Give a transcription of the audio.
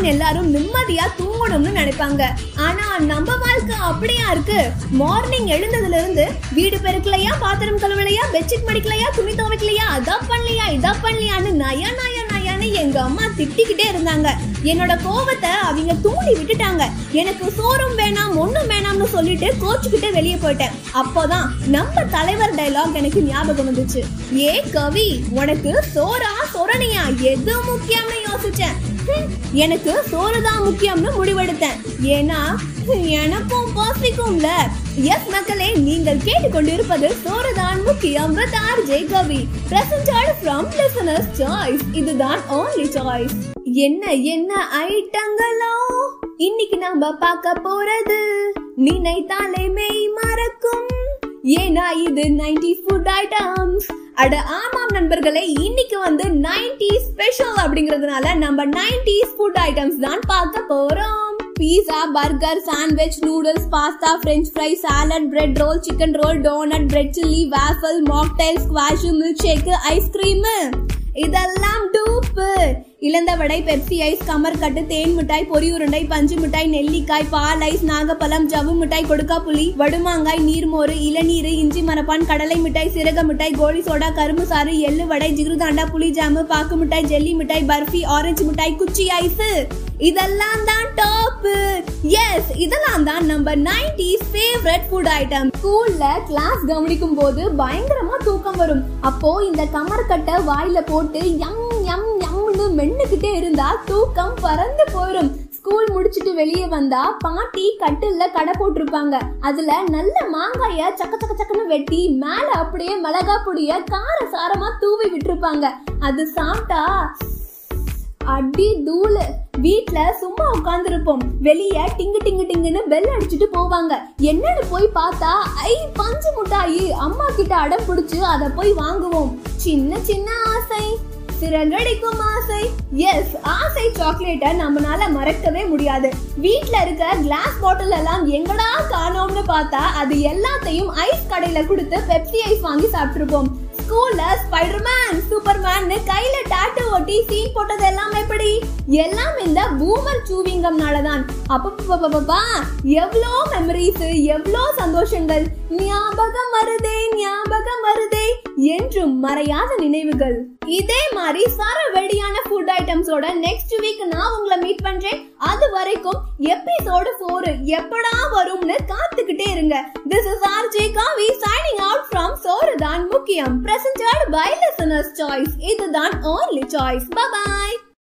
தான் எல்லாரும் நிம்மதியா தூங்கணும்னு நினைப்பாங்க. ஆனா நம்ம வாழ்க்கை அப்படியா இருக்கு? மார்னிங் எழுந்ததுல இருந்து வீடு பெருக்கலையா பாத்திரம் கழுவலையா பெட்ஷீட் மடிக்கலையா துணி துவைக்கலையா அதான் பண்ணலையா இதான் பண்ணலையான்னு நயா நயா எங்க அம்மா திட்டிக்கிட்டே இருந்தாங்க. என்னோட கோபத்தை அவங்க தூண்டி விட்டுட்டாங்க. எனக்கு சோறும் வேணாம் ஒண்ணும் வேணாம்னு சொல்லிட்டு கோச்சுக்கிட்டு வெளியே போயிட்டேன். அப்போதான் நம்ம தலைவர் டைலாக் எனக்கு ஞாபகம் வந்துச்சு. ஏ கவி உனக்கு சோறா சொரணியா? எது முக்கியம்னு யோசிச்சேன். எனக்கு சோறு தான் முக்கியம்னு முடிவெடுத்தேன். ஏன்னா எனக்கும் பசிக்கும்ல. எஸ் மக்களே நீங்கள் கேட்டுக்கொண்டிருப்பது சோரதான் முக்கியம் with RJ Kavi presented from listeners choice இதுதான் ஓன்லி சாய்ஸ் என்ன என்ன ஐட்டங்களோ? இன்னைக்கு நாம பார்க்க போறது நினைத்தாலே மெய் மறக்கும். ஏன்னா இது 90s ஃபுட் ஐட்டம்ஸ் அட ஆமாம் நண்பர்களே இன்னைக்கு வந்து 90s ஸ்பெஷல் அப்படிங்கிறதுனால நம்ம 90s ஃபுட் ஐட்டம்ஸ் தான் பார்க்க போறோம். Pizza burger sandwich noodles pasta French fry salad bread roll chicken roll donut bread chilli waffle mocktail squash milk shake ice cream இதெல்லாம் டூப்பு இளந்த வடை பெப்சி ஐஸ் கமர்கட்டு தேன் மிட்டாய் பொரி உருண்டை பஞ்சு மிட்டாய் நெல்லிக்காய் பால் ஐஸ் நாகப்பழம் ஜவ்வு மிட்டாய் கொடுக்கா புளி வடுமாங்காய் நீர்மோறு இளநீர் இஞ்சி மரப்பான் கடலை மிட்டாய் சிறக மிட்டாய் கோழி சோடா கரும்பு சாறு எள்ளு வடை ஜிகுருதாண்டா புளி ஜாமு பாக்கு மிட்டாய் ஜெல்லி மிட்டாய் பர்ஃபி ஆரஞ்சு மிட்டாய் குச்சி ஐஸ் இதெல்லாம் தான் டாப் எஸ் இதெல்லாம் தான் நம்ம 90s ஃபேவரட் ஃபுட் ஐட்டம் ஸ்கூல்ல கிளாஸ் கவனிக்கும் போது பயங்கரமா தூக்கம் வரும். அப்போ இந்த கமர்கட்டை வாயில போட்டு யம் யம் யம்னு மென்னுக்கிட்டே இருந்தா தூக்கம் பறந்து போயிடும் ஸ்கூல் முடிச்சிட்டு வெளியே வந்தா பாட்டி கட்டில்ல கடை போட்டிருப்பாங்க. அதுல நல்ல மாங்காய சக்க சக்க சக்கன்னு வெட்டி மேல அப்படியே மிளகா பொடிய கார சாரமா தூவி விட்டுருப்பாங்க. அது சாப்பிட்டா அடி தூளு. வீட்ல சும்மா உட்கார்ந்துருப்போம். வெளிய டிங்கு டிங்கு டிங்குன்னு பெல் அடிச்சுட்டு போவாங்க. என்னன்னு போய் பார்த்தா ஐ பஞ்சு முட்டாயி. அம்மா கிட்ட அடம் பிடிச்சு அதை போய் வாங்குவோம். சின்ன சின்ன ஆசை. சிறகடிக்கும் ஆசை. எஸ் ஆசை சாக்லேட்டை நம்மளால மறக்கவே முடியாது. வீட்ல இருக்க கிளாஸ் பாட்டில் எல்லாம் எங்கடா காணோம்னு பார்த்தா அது எல்லாத்தையும் ஐஸ் கடையில கொடுத்து பெப்சி ஐஸ் வாங்கி சாப்பிட்டுருப்போம். ஸ்கூல்ல ஸ்பைடர்மேன் சூப்பர்மேன் கையில டாட்டு ஒட்டி சீன் போட்டது எல்லாம் எப்படி? எல்லாம் இந்த பூமர் சூவிங்கம்னால தான் அப்பப்பா எவ்வளோ மெமரிஸ் எவ்வளோ சந்தோஷங்கள். ஞாபகம் வருதே ஞாபகம் வருதே என்றும் மறையாத நினைவுகள். இதே மாதிரி சர வெடியான ஃபுட் ஐட்டம்ஸோட நெக்ஸ்ட் வீக் நான் உங்களை மீட் பண்றேன். அது வரைக்கும் எபிசோடு ஃபோர் எப்படா வரும்னு காத்துக்கிட்டே இருங்க. This is RJ Kavi signing out from சோர் தான் முக்கியம். பிரசன்டட் பை லிசனர்ஸ் சாய்ஸ் இதுதான் ஓன்லி சாய்ஸ் பபாய்